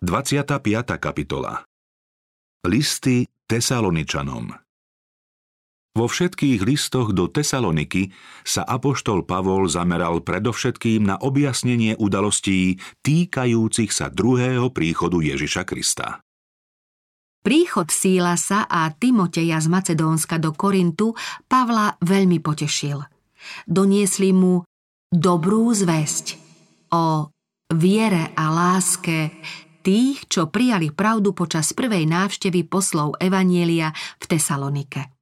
25. kapitola Listy Tesaloničanom Vo všetkých listoch do Tesaloniky sa apoštol Pavol zameral predovšetkým na objasnenie udalostí týkajúcich sa druhého príchodu Ježiša Krista. Príchod Sílasa a Timoteja z Macedónska do Korintu Pavla veľmi potešil. Doniesli mu dobrú zväzť o viere a láske tých, čo prijali pravdu počas prvej návštevy poslov Evanielia v Tesalonike.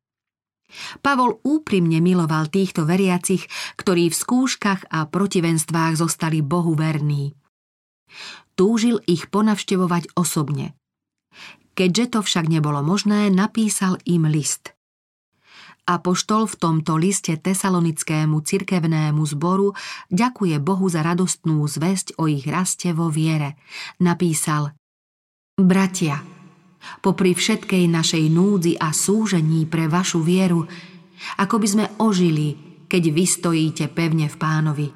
Pavol úprimne miloval týchto veriacich, ktorí v skúškach a protivenstvách zostali Bohu verní. Túžil ich ponavštevovať osobne. Keďže to však nebolo možné, napísal im list – Apoštol v tomto liste tesalonickému cirkevnému zboru ďakuje Bohu za radostnú zväzť o ich raste vo viere. Napísal Bratia, popri všetkej našej núdzi a súžení pre vašu vieru, ako by sme ožili, keď vy stojíte pevne v pánovi.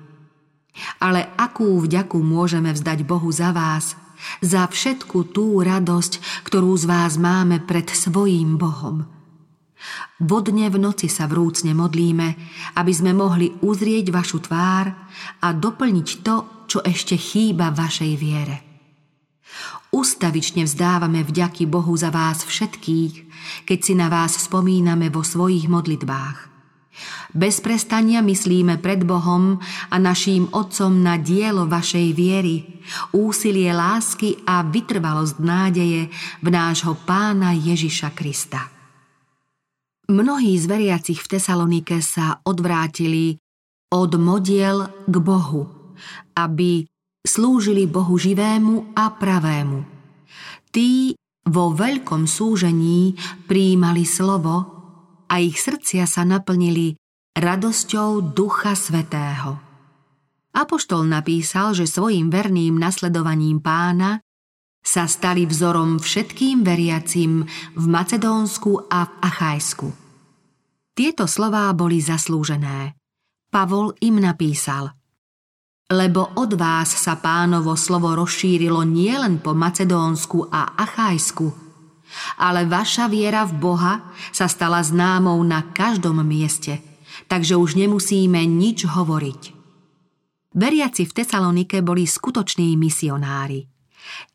Ale akú vďaku môžeme vzdať Bohu za vás, za všetku tú radosť, ktorú z vás máme pred svojím Bohom – Vodne v noci sa vrúcne modlíme, aby sme mohli uzrieť vašu tvár a doplniť to, čo ešte chýba vašej viere. Ustavične vzdávame vďaky Bohu za vás všetkých, keď si na vás spomíname vo svojich modlitbách. Bez prestania myslíme pred Bohom a naším Otcom na dielo vašej viery, úsilie lásky a vytrvalosť nádeje v nášho Pána Ježiša Krista. Mnohí z veriacich v Tesalonike sa odvrátili od modiel k Bohu, aby slúžili Bohu živému a pravému. Tí vo veľkom súžení prijímali slovo a ich srdcia sa naplnili radosťou Ducha Svetého. Apoštol napísal, že svojim verným nasledovaním pána sa stali vzorom všetkým veriacim v Macedónsku a v Achajsku. Tieto slová boli zaslúžené. Pavol im napísal Lebo od vás sa pánovo slovo rozšírilo nielen po Macedónsku a Achajsku, ale vaša viera v Boha sa stala známou na každom mieste, takže už nemusíme nič hovoriť. Veriaci v Tesalonike boli skutoční misionári –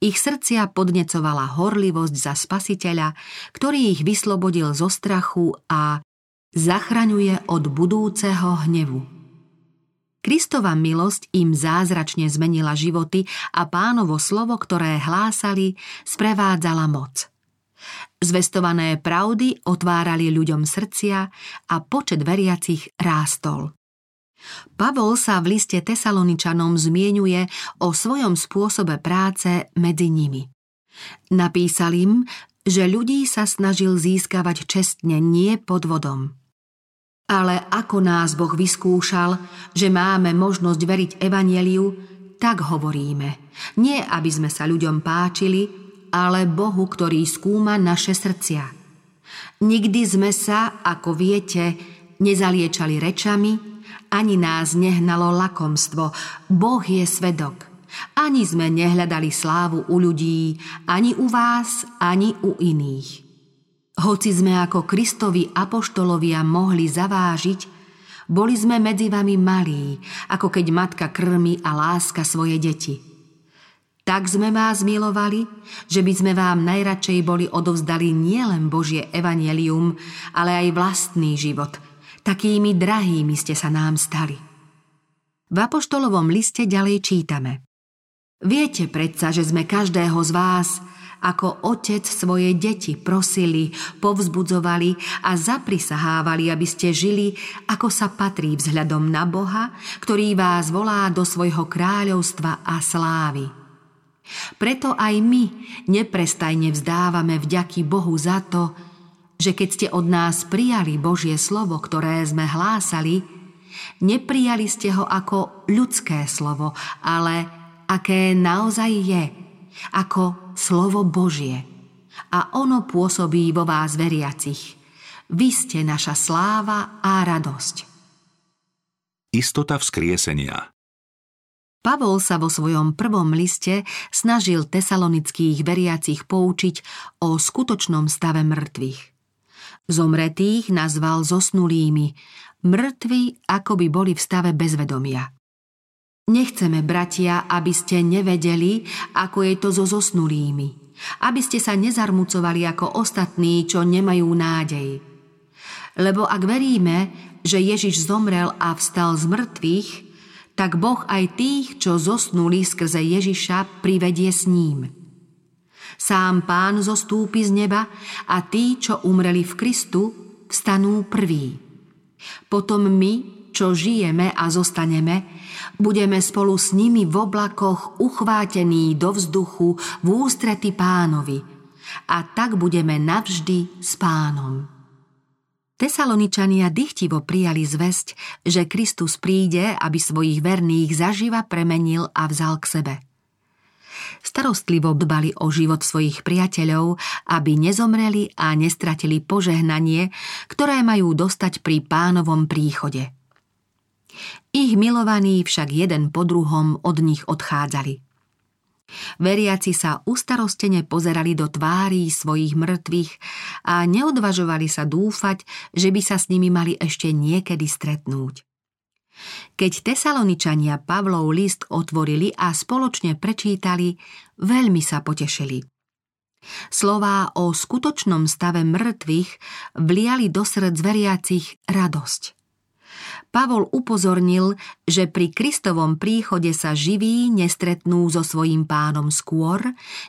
ich srdcia podnecovala horlivosť za spasiteľa, ktorý ich vyslobodil zo strachu a zachraňuje od budúceho hnevu. Kristova milosť im zázračne zmenila životy a pánovo slovo, ktoré hlásali, sprevádzala moc. Zvestované pravdy otvárali ľuďom srdcia a počet veriacich rástol. Pavol sa v liste Tesaloničanom zmienuje o svojom spôsobe práce medzi nimi. Napísal im, že ľudí sa snažil získavať čestne, nie podvodom. Ale ako nás Boh vyskúšal, že máme možnosť veriť evaneliu, tak hovoríme. Nie, aby sme sa ľuďom páčili, ale Bohu, ktorý skúma naše srdcia. Nikdy sme sa, ako viete, nezaliečali rečami, ani nás nehnalo lakomstvo. Boh je svedok. Ani sme nehľadali slávu u ľudí, ani u vás, ani u iných. Hoci sme ako Kristovi apoštolovia mohli zavážiť, boli sme medzi vami malí, ako keď matka krmi a láska svoje deti. Tak sme vás milovali, že by sme vám najradšej boli odovzdali nielen Božie evanelium, ale aj vlastný život – Takými drahými ste sa nám stali. V apoštolovom liste ďalej čítame. Viete predsa, že sme každého z vás ako otec svoje deti prosili, povzbudzovali a zaprisahávali, aby ste žili, ako sa patrí vzhľadom na Boha, ktorý vás volá do svojho kráľovstva a slávy. Preto aj my neprestajne vzdávame vďaky Bohu za to, že keď ste od nás prijali Božie slovo, ktoré sme hlásali, neprijali ste ho ako ľudské slovo, ale aké naozaj je, ako slovo Božie. A ono pôsobí vo vás veriacich. Vy ste naša sláva a radosť. Istota vzkriesenia Pavol sa vo svojom prvom liste snažil tesalonických veriacich poučiť o skutočnom stave mŕtvych. Zomretých nazval zosnulými, mŕtvi ako by boli v stave bezvedomia. Nechceme, bratia, aby ste nevedeli, ako je to so zosnulými, aby ste sa nezarmucovali ako ostatní, čo nemajú nádej. Lebo ak veríme, že Ježiš zomrel a vstal z mŕtvych, tak Boh aj tých, čo zosnuli skrze Ježiša, privedie s ním. Sám pán zostúpi z neba a tí, čo umreli v Kristu, vstanú prví. Potom my, čo žijeme a zostaneme, budeme spolu s nimi v oblakoch uchvátení do vzduchu v ústrety pánovi a tak budeme navždy s pánom. Tesaloničania dychtivo prijali zväzť, že Kristus príde, aby svojich verných zaživa premenil a vzal k sebe. Starostlivo dbali o život svojich priateľov, aby nezomreli a nestratili požehnanie, ktoré majú dostať pri pánovom príchode. Ich milovaní však jeden po druhom od nich odchádzali. Veriaci sa ustarostene pozerali do tvárí svojich mŕtvych a neodvažovali sa dúfať, že by sa s nimi mali ešte niekedy stretnúť. Keď tesaloničania Pavlov list otvorili a spoločne prečítali, veľmi sa potešili. Slová o skutočnom stave mŕtvych vliali do srdc veriacich radosť. Pavol upozornil, že pri Kristovom príchode sa živí nestretnú so svojím pánom skôr,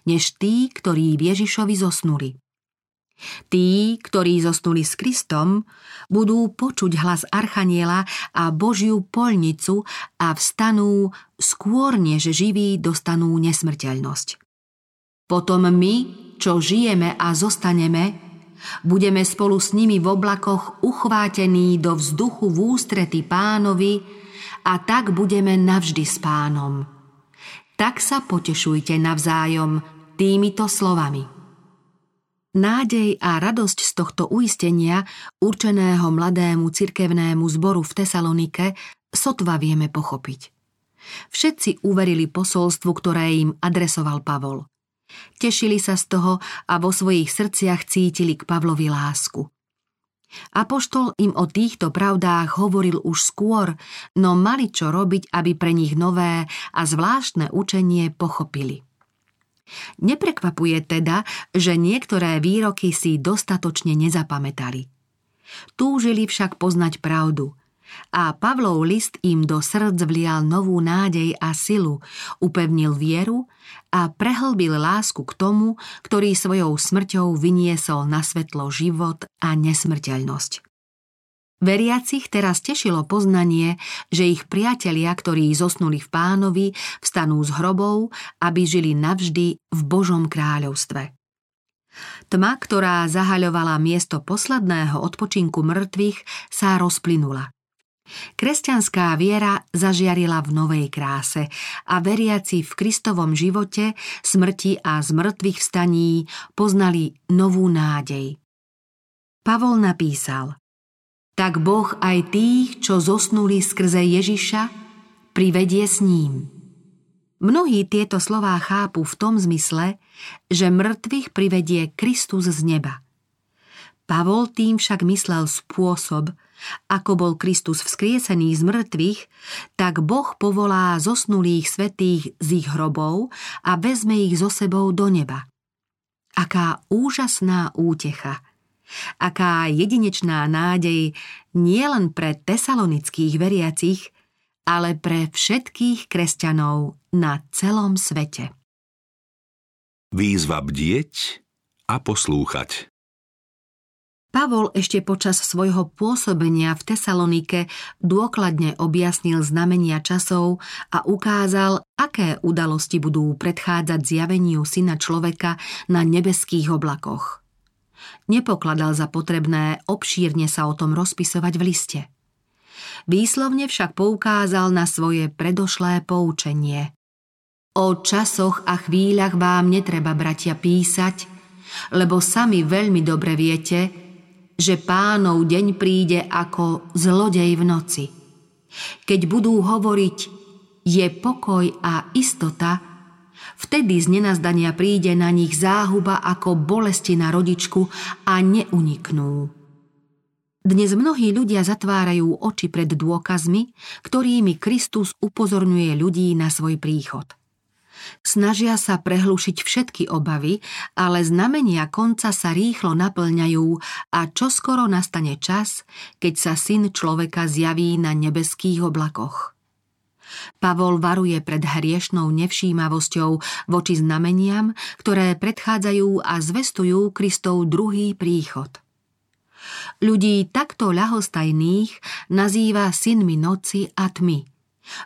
než tí, ktorí v Ježišovi zosnuli. Tí, ktorí zosnuli s Kristom, budú počuť hlas Archaniela a Božiu polnicu a vstanú skôr, než živí dostanú nesmrteľnosť. Potom my, čo žijeme a zostaneme, Budeme spolu s nimi v oblakoch uchvátení do vzduchu v ústrety pánovi a tak budeme navždy s pánom. Tak sa potešujte navzájom týmito slovami. Nádej a radosť z tohto uistenia, určeného mladému cirkevnému zboru v Tesalonike, sotva vieme pochopiť. Všetci uverili posolstvu, ktoré im adresoval Pavol – Tešili sa z toho a vo svojich srdciach cítili k Pavlovi lásku. Apoštol im o týchto pravdách hovoril už skôr, no mali čo robiť, aby pre nich nové a zvláštne učenie pochopili. Neprekvapuje teda, že niektoré výroky si dostatočne nezapamätali. Túžili však poznať pravdu – a Pavlov list im do srdc vlial novú nádej a silu, upevnil vieru a prehlbil lásku k tomu, ktorý svojou smrťou vyniesol na svetlo život a nesmrteľnosť. Veriacich teraz tešilo poznanie, že ich priatelia, ktorí zosnuli v pánovi, vstanú z hrobov, aby žili navždy v Božom kráľovstve. Tma, ktorá zahaľovala miesto posledného odpočinku mŕtvych, sa rozplynula. Kresťanská viera zažiarila v novej kráse a veriaci v Kristovom živote, smrti a zmrtvých vstaní poznali novú nádej. Pavol napísal Tak Boh aj tých, čo zosnuli skrze Ježiša, privedie s ním. Mnohí tieto slová chápu v tom zmysle, že mŕtvych privedie Kristus z neba. Pavol tým však myslel spôsob, ako bol Kristus vzkriesený z mŕtvych, tak Boh povolá zosnulých svetých z ich hrobov a vezme ich so sebou do neba. Aká úžasná útecha! Aká jedinečná nádej nielen pre tesalonických veriacich, ale pre všetkých kresťanov na celom svete. Výzva bdieť a poslúchať. Pavol ešte počas svojho pôsobenia v Tesalonike dôkladne objasnil znamenia časov a ukázal, aké udalosti budú predchádzať zjaveniu syna človeka na nebeských oblakoch. Nepokladal za potrebné obšírne sa o tom rozpisovať v liste. Výslovne však poukázal na svoje predošlé poučenie. O časoch a chvíľach vám netreba, bratia, písať, lebo sami veľmi dobre viete, že pánov deň príde ako zlodej v noci. Keď budú hovoriť, je pokoj a istota, vtedy z nenazdania príde na nich záhuba ako bolesti na rodičku a neuniknú. Dnes mnohí ľudia zatvárajú oči pred dôkazmi, ktorými Kristus upozorňuje ľudí na svoj príchod. Snažia sa prehlušiť všetky obavy, ale znamenia konca sa rýchlo naplňajú a čoskoro nastane čas, keď sa syn človeka zjaví na nebeských oblakoch. Pavol varuje pred hriešnou nevšímavosťou voči znameniam, ktoré predchádzajú a zvestujú Kristov druhý príchod. Ľudí takto ľahostajných nazýva synmi noci a tmy.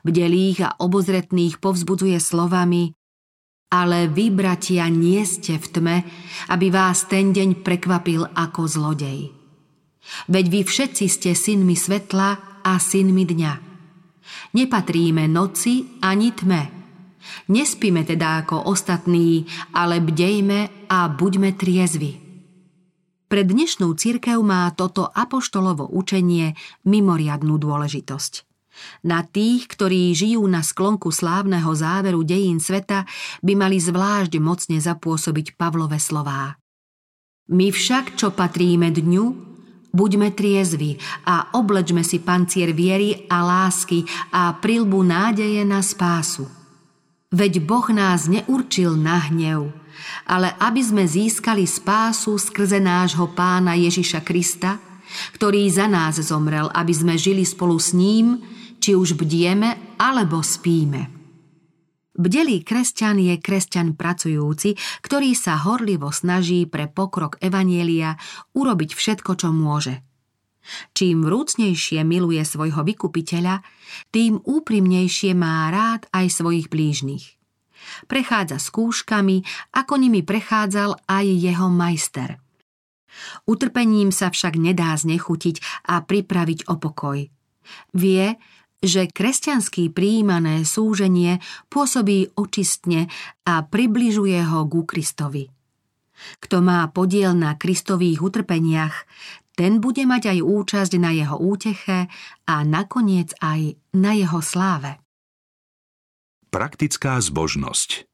Bdelých a obozretných povzbudzuje slovami ale vy, bratia, nie ste v tme, aby vás ten deň prekvapil ako zlodej. Veď vy všetci ste synmi svetla a synmi dňa. Nepatríme noci ani tme. Nespíme teda ako ostatní, ale bdejme a buďme triezvi. Pre dnešnú církev má toto apoštolovo učenie mimoriadnú dôležitosť. Na tých, ktorí žijú na sklonku slávneho záveru dejín sveta, by mali zvlášť mocne zapôsobiť Pavlové slová. My však, čo patríme dňu, Buďme triezvi a oblečme si pancier viery a lásky a prilbu nádeje na spásu. Veď Boh nás neurčil na hnev, ale aby sme získali spásu skrze nášho pána Ježiša Krista, ktorý za nás zomrel, aby sme žili spolu s ním, či už bdieme alebo spíme. Bdelý kresťan je kresťan pracujúci, ktorý sa horlivo snaží pre pokrok Evanielia urobiť všetko, čo môže. Čím vrúcnejšie miluje svojho vykupiteľa, tým úprimnejšie má rád aj svojich blížnych. Prechádza skúškami, ako nimi prechádzal aj jeho majster. Utrpením sa však nedá znechutiť a pripraviť o pokoj. Vie, že kresťanský príjmané súženie pôsobí očistne a približuje ho ku Kristovi. Kto má podiel na Kristových utrpeniach, ten bude mať aj účasť na jeho úteche a nakoniec aj na jeho sláve. Praktická zbožnosť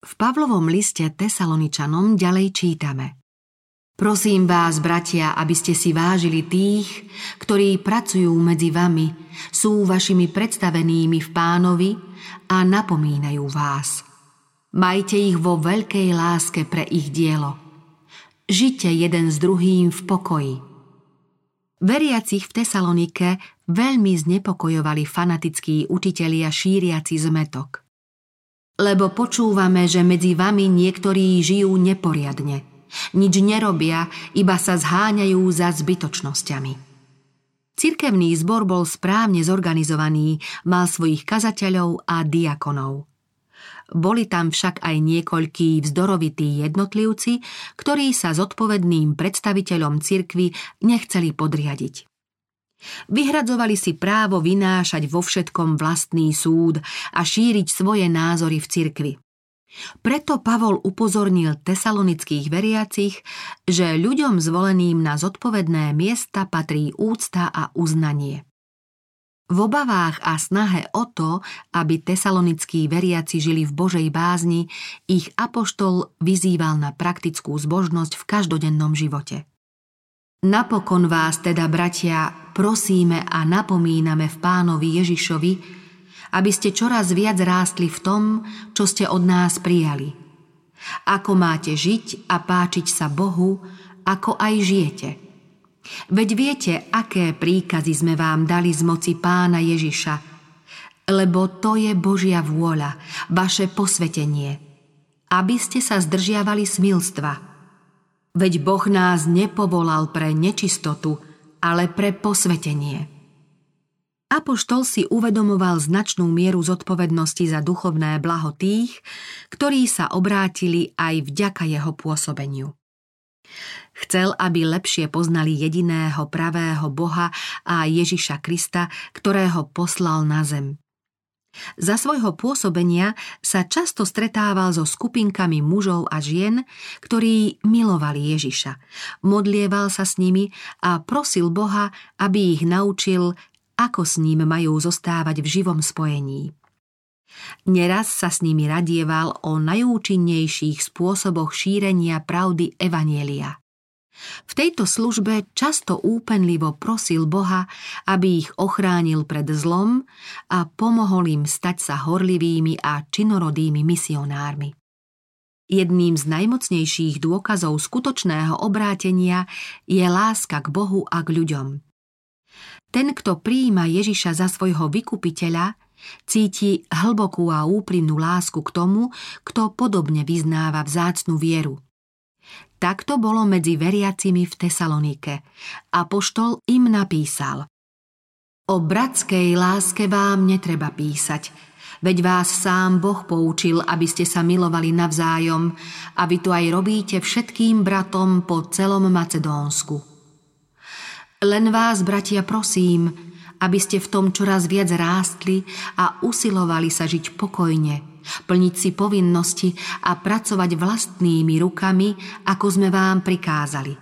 V Pavlovom liste Tesaloničanom ďalej čítame – Prosím vás, bratia, aby ste si vážili tých, ktorí pracujú medzi vami, sú vašimi predstavenými v pánovi a napomínajú vás. Majte ich vo veľkej láske pre ich dielo. Žite jeden s druhým v pokoji. Veriacich v Tesalonike veľmi znepokojovali fanatickí učitelia šíriaci zmetok. Lebo počúvame, že medzi vami niektorí žijú neporiadne – nič nerobia, iba sa zháňajú za zbytočnosťami. Cirkevný zbor bol správne zorganizovaný, mal svojich kazateľov a diakonov. Boli tam však aj niekoľkí vzdorovití jednotlivci, ktorí sa zodpovedným predstaviteľom cirkvy nechceli podriadiť. Vyhradzovali si právo vynášať vo všetkom vlastný súd a šíriť svoje názory v cirkvi. Preto Pavol upozornil tesalonických veriacich, že ľuďom zvoleným na zodpovedné miesta patrí úcta a uznanie. V obavách a snahe o to, aby tesalonickí veriaci žili v Božej bázni, ich apoštol vyzýval na praktickú zbožnosť v každodennom živote. Napokon vás teda, bratia, prosíme a napomíname v pánovi Ježišovi, aby ste čoraz viac rástli v tom, čo ste od nás prijali. Ako máte žiť a páčiť sa Bohu, ako aj žijete. Veď viete, aké príkazy sme vám dali z moci pána Ježiša, lebo to je Božia vôľa, vaše posvetenie, aby ste sa zdržiavali smilstva. Veď Boh nás nepovolal pre nečistotu, ale pre posvetenie. Apoštol si uvedomoval značnú mieru zodpovednosti za duchovné blaho tých, ktorí sa obrátili aj vďaka jeho pôsobeniu. Chcel, aby lepšie poznali jediného pravého Boha a Ježiša Krista, ktorého poslal na zem. Za svojho pôsobenia sa často stretával so skupinkami mužov a žien, ktorí milovali Ježiša. Modlieval sa s nimi a prosil Boha, aby ich naučil ako s ním majú zostávať v živom spojení. Neraz sa s nimi radieval o najúčinnejších spôsoboch šírenia pravdy Evanielia. V tejto službe často úpenlivo prosil Boha, aby ich ochránil pred zlom a pomohol im stať sa horlivými a činorodými misionármi. Jedným z najmocnejších dôkazov skutočného obrátenia je láska k Bohu a k ľuďom. Ten, kto prijíma Ježiša za svojho vykupiteľa, cíti hlbokú a úprimnú lásku k tomu, kto podobne vyznáva vzácnu vieru. Takto bolo medzi veriacimi v Tesalonike. Apoštol im napísal O bratskej láske vám netreba písať, Veď vás sám Boh poučil, aby ste sa milovali navzájom a vy to aj robíte všetkým bratom po celom Macedónsku. Len vás, bratia, prosím, aby ste v tom čoraz viac rástli a usilovali sa žiť pokojne, plniť si povinnosti a pracovať vlastnými rukami, ako sme vám prikázali.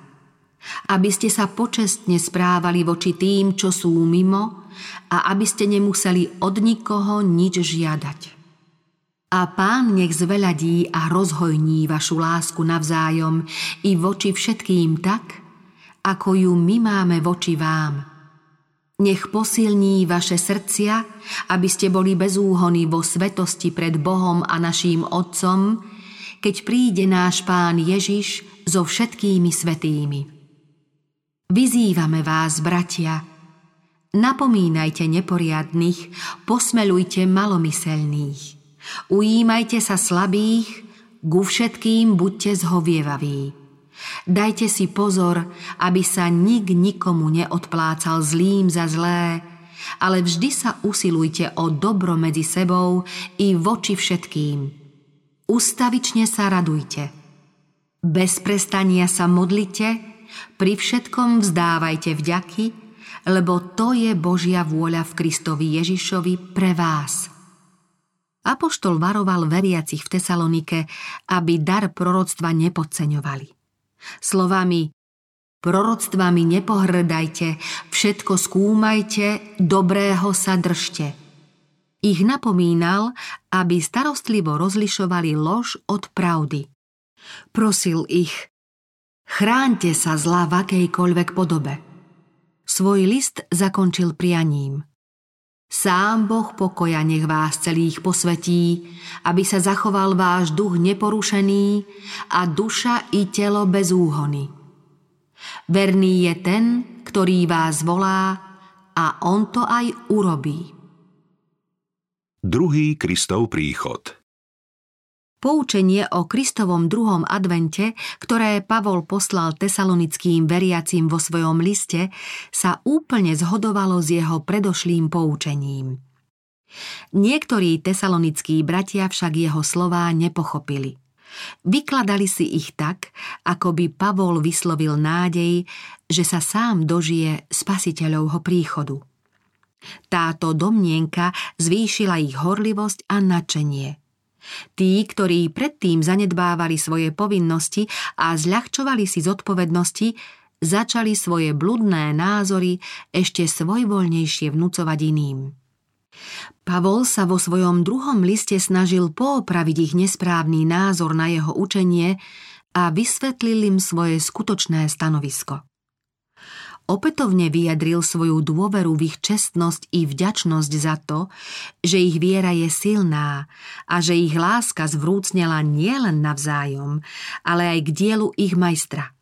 Aby ste sa počestne správali voči tým, čo sú mimo, a aby ste nemuseli od nikoho nič žiadať. A pán nech zveľadí a rozhojní vašu lásku navzájom i voči všetkým tak, ako ju my máme voči vám. Nech posilní vaše srdcia, aby ste boli bezúhony vo svetosti pred Bohom a naším Otcom, keď príde náš Pán Ježiš so všetkými svetými. Vyzývame vás, bratia, Napomínajte neporiadných, posmelujte malomyselných. Ujímajte sa slabých, ku všetkým buďte zhovievaví. Dajte si pozor, aby sa nik nikomu neodplácal zlým za zlé, ale vždy sa usilujte o dobro medzi sebou i voči všetkým. Ustavične sa radujte. Bez prestania sa modlite, pri všetkom vzdávajte vďaky, lebo to je Božia vôľa v Kristovi Ježišovi pre vás. Apoštol varoval veriacich v Tesalonike, aby dar proroctva nepodceňovali. Slovami Proroctvami nepohrdajte, všetko skúmajte, dobrého sa držte. Ich napomínal, aby starostlivo rozlišovali lož od pravdy. Prosil ich, chráňte sa zla v akejkoľvek podobe – svoj list zakončil prianím. Sám Boh pokoja nech vás celých posvetí, aby sa zachoval váš duch neporušený a duša i telo bez úhony. Verný je ten, ktorý vás volá a on to aj urobí. Druhý Kristov príchod – Poučenie o Kristovom druhom advente, ktoré Pavol poslal tesalonickým veriacim vo svojom liste, sa úplne zhodovalo s jeho predošlým poučením. Niektorí tesalonickí bratia však jeho slová nepochopili. Vykladali si ich tak, ako by Pavol vyslovil nádej, že sa sám dožije spasiteľovho príchodu. Táto domnienka zvýšila ich horlivosť a nadšenie – Tí, ktorí predtým zanedbávali svoje povinnosti a zľahčovali si zodpovednosti, začali svoje bludné názory ešte svojvoľnejšie vnúcovať iným. Pavol sa vo svojom druhom liste snažil poopraviť ich nesprávny názor na jeho učenie a vysvetlil im svoje skutočné stanovisko opätovne vyjadril svoju dôveru v ich čestnosť i vďačnosť za to, že ich viera je silná a že ich láska zvrúcnela nielen navzájom, ale aj k dielu ich majstra.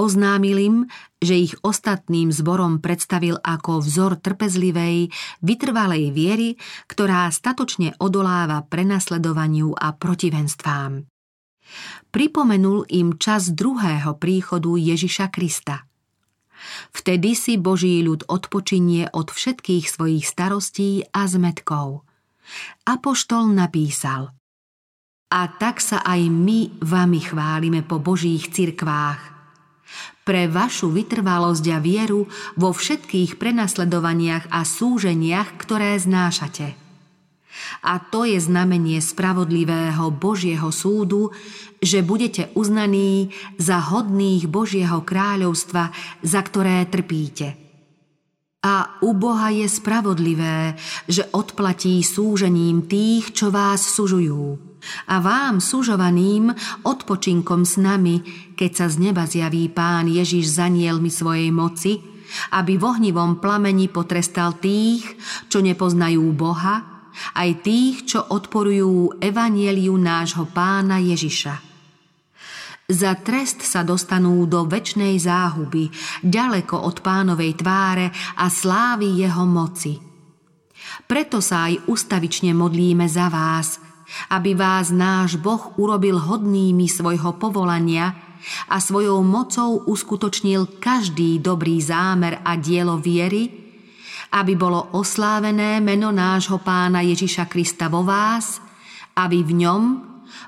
Oznámil im, že ich ostatným zborom predstavil ako vzor trpezlivej, vytrvalej viery, ktorá statočne odoláva prenasledovaniu a protivenstvám. Pripomenul im čas druhého príchodu Ježiša Krista – Vtedy si Boží ľud odpočinie od všetkých svojich starostí a zmetkov. Apoštol napísal A tak sa aj my vami chválime po Božích cirkvách. Pre vašu vytrvalosť a vieru vo všetkých prenasledovaniach a súženiach, ktoré znášate – a to je znamenie spravodlivého Božieho súdu, že budete uznaní za hodných Božieho kráľovstva, za ktoré trpíte. A u Boha je spravodlivé, že odplatí súžením tých, čo vás sužujú. A vám, sužovaným, odpočinkom s nami, keď sa z neba zjaví Pán Ježiš zanielmi svojej moci, aby v ohnivom plameni potrestal tých, čo nepoznajú Boha, aj tých, čo odporujú evanieliu nášho pána Ježiša. Za trest sa dostanú do väčšnej záhuby, ďaleko od pánovej tváre a slávy jeho moci. Preto sa aj ustavične modlíme za vás, aby vás náš Boh urobil hodnými svojho povolania a svojou mocou uskutočnil každý dobrý zámer a dielo viery, aby bolo oslávené meno nášho pána Ježiša Krista vo vás, aby v ňom,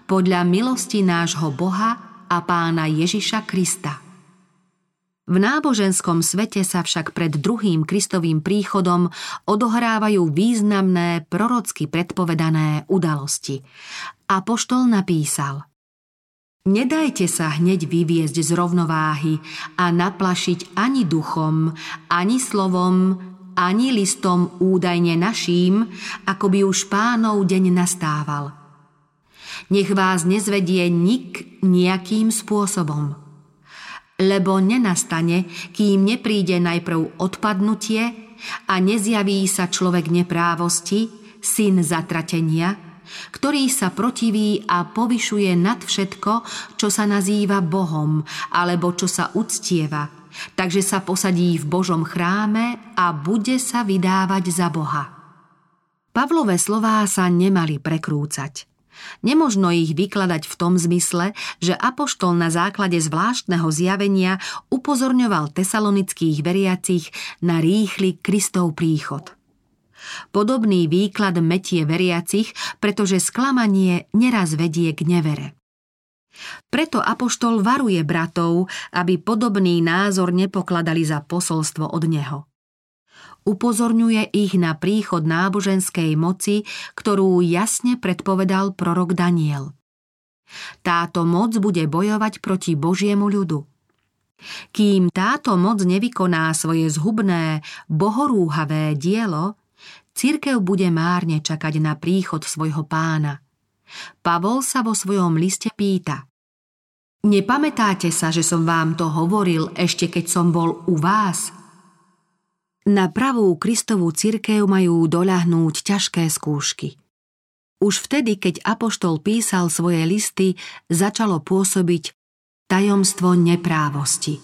podľa milosti nášho Boha, a pána Ježiša Krista. V náboženskom svete sa však pred druhým Kristovým príchodom odohrávajú významné prorocky predpovedané udalosti. Apoštol napísal Nedajte sa hneď vyviezť z rovnováhy a naplašiť ani duchom, ani slovom, ani listom údajne naším, ako by už pánov deň nastával – nech vás nezvedie nik nejakým spôsobom. Lebo nenastane, kým nepríde najprv odpadnutie a nezjaví sa človek neprávosti, syn zatratenia, ktorý sa protiví a povyšuje nad všetko, čo sa nazýva Bohom alebo čo sa uctieva, takže sa posadí v Božom chráme a bude sa vydávať za Boha. Pavlové slová sa nemali prekrúcať. Nemožno ich vykladať v tom zmysle, že Apoštol na základe zvláštneho zjavenia upozorňoval tesalonických veriacich na rýchly Kristov príchod. Podobný výklad metie veriacich, pretože sklamanie neraz vedie k nevere. Preto Apoštol varuje bratov, aby podobný názor nepokladali za posolstvo od neho upozorňuje ich na príchod náboženskej moci, ktorú jasne predpovedal prorok Daniel. Táto moc bude bojovať proti Božiemu ľudu. Kým táto moc nevykoná svoje zhubné, bohorúhavé dielo, cirkev bude márne čakať na príchod svojho pána. Pavol sa vo svojom liste pýta Nepamätáte sa, že som vám to hovoril ešte keď som bol u vás – na pravú Kristovú cirkev majú doľahnúť ťažké skúšky. Už vtedy, keď Apoštol písal svoje listy, začalo pôsobiť tajomstvo neprávosti.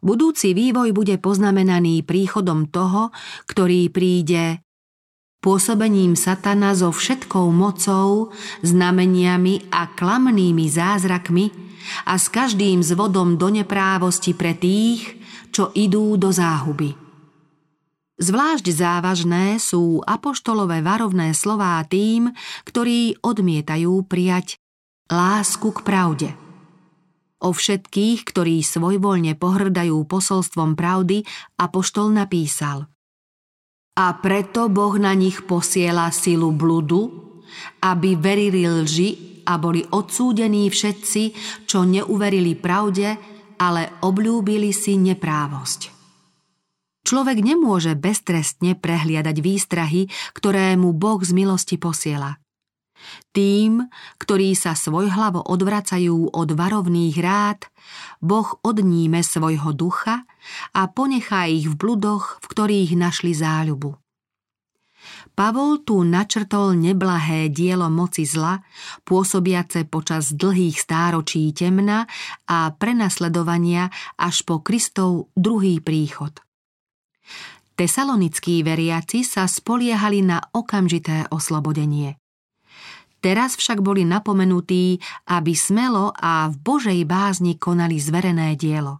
Budúci vývoj bude poznamenaný príchodom toho, ktorý príde pôsobením satana so všetkou mocou, znameniami a klamnými zázrakmi a s každým zvodom do neprávosti pre tých, čo idú do záhuby. Zvlášť závažné sú apoštolové varovné slová tým, ktorí odmietajú prijať lásku k pravde. O všetkých, ktorí svojvoľne pohrdajú posolstvom pravdy, apoštol napísal A preto Boh na nich posiela silu bludu, aby verili lži a boli odsúdení všetci, čo neuverili pravde, ale obľúbili si neprávosť. Človek nemôže beztrestne prehliadať výstrahy, ktoré mu Boh z milosti posiela. Tým, ktorí sa svojhlavo odvracajú od varovných rád, Boh odníme svojho ducha a ponechá ich v bludoch, v ktorých našli záľubu. Pavol tu načrtol neblahé dielo moci zla, pôsobiace počas dlhých stáročí temna a prenasledovania až po Kristov druhý príchod – Tesalonickí veriaci sa spoliehali na okamžité oslobodenie. Teraz však boli napomenutí, aby smelo a v Božej bázni konali zverené dielo.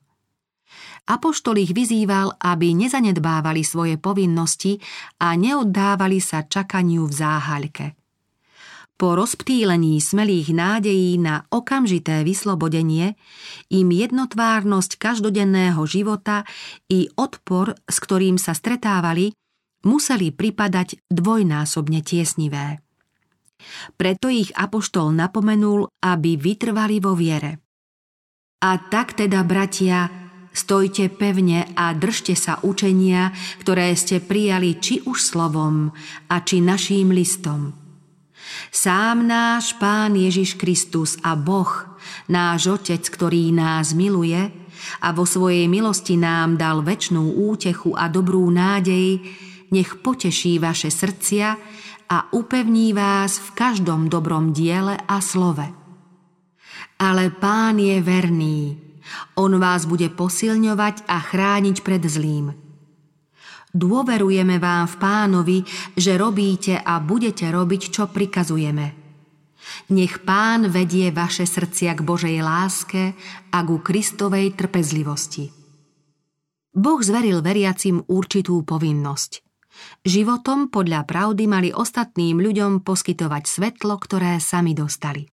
Apoštol ich vyzýval, aby nezanedbávali svoje povinnosti a neoddávali sa čakaniu v záhaľke. Po rozptýlení smelých nádejí na okamžité vyslobodenie im jednotvárnosť každodenného života i odpor, s ktorým sa stretávali, museli pripadať dvojnásobne tiesnivé. Preto ich apoštol napomenul, aby vytrvali vo viere. A tak teda, bratia, stojte pevne a držte sa učenia, ktoré ste prijali či už slovom a či naším listom. Sám náš Pán Ježiš Kristus a Boh, náš Otec, ktorý nás miluje a vo svojej milosti nám dal väčšnú útechu a dobrú nádej, nech poteší vaše srdcia a upevní vás v každom dobrom diele a slove. Ale Pán je verný. On vás bude posilňovať a chrániť pred zlým. Dôverujeme vám v pánovi, že robíte a budete robiť, čo prikazujeme. Nech pán vedie vaše srdcia k Božej láske a ku Kristovej trpezlivosti. Boh zveril veriacim určitú povinnosť. Životom podľa pravdy mali ostatným ľuďom poskytovať svetlo, ktoré sami dostali.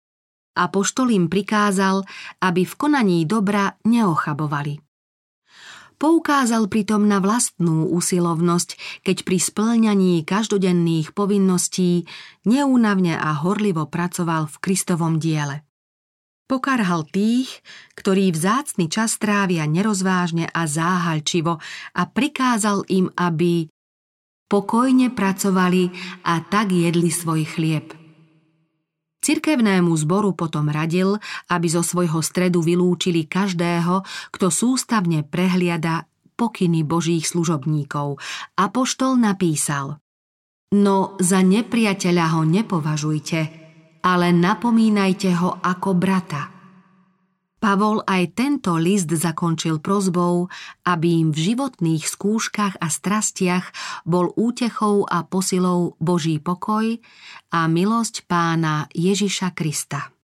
Apoštol im prikázal, aby v konaní dobra neochabovali. Poukázal pritom na vlastnú usilovnosť, keď pri splňaní každodenných povinností neúnavne a horlivo pracoval v Kristovom diele. Pokarhal tých, ktorí vzácny čas trávia nerozvážne a záhalčivo a prikázal im, aby pokojne pracovali a tak jedli svoj chlieb – Cirkevnému zboru potom radil, aby zo svojho stredu vylúčili každého, kto sústavne prehliada pokyny božích služobníkov. Apoštol napísal No za nepriateľa ho nepovažujte, ale napomínajte ho ako brata – Pavol aj tento list zakončil prozbou, aby im v životných skúškach a strastiach bol útechou a posilou Boží pokoj a milosť pána Ježiša Krista.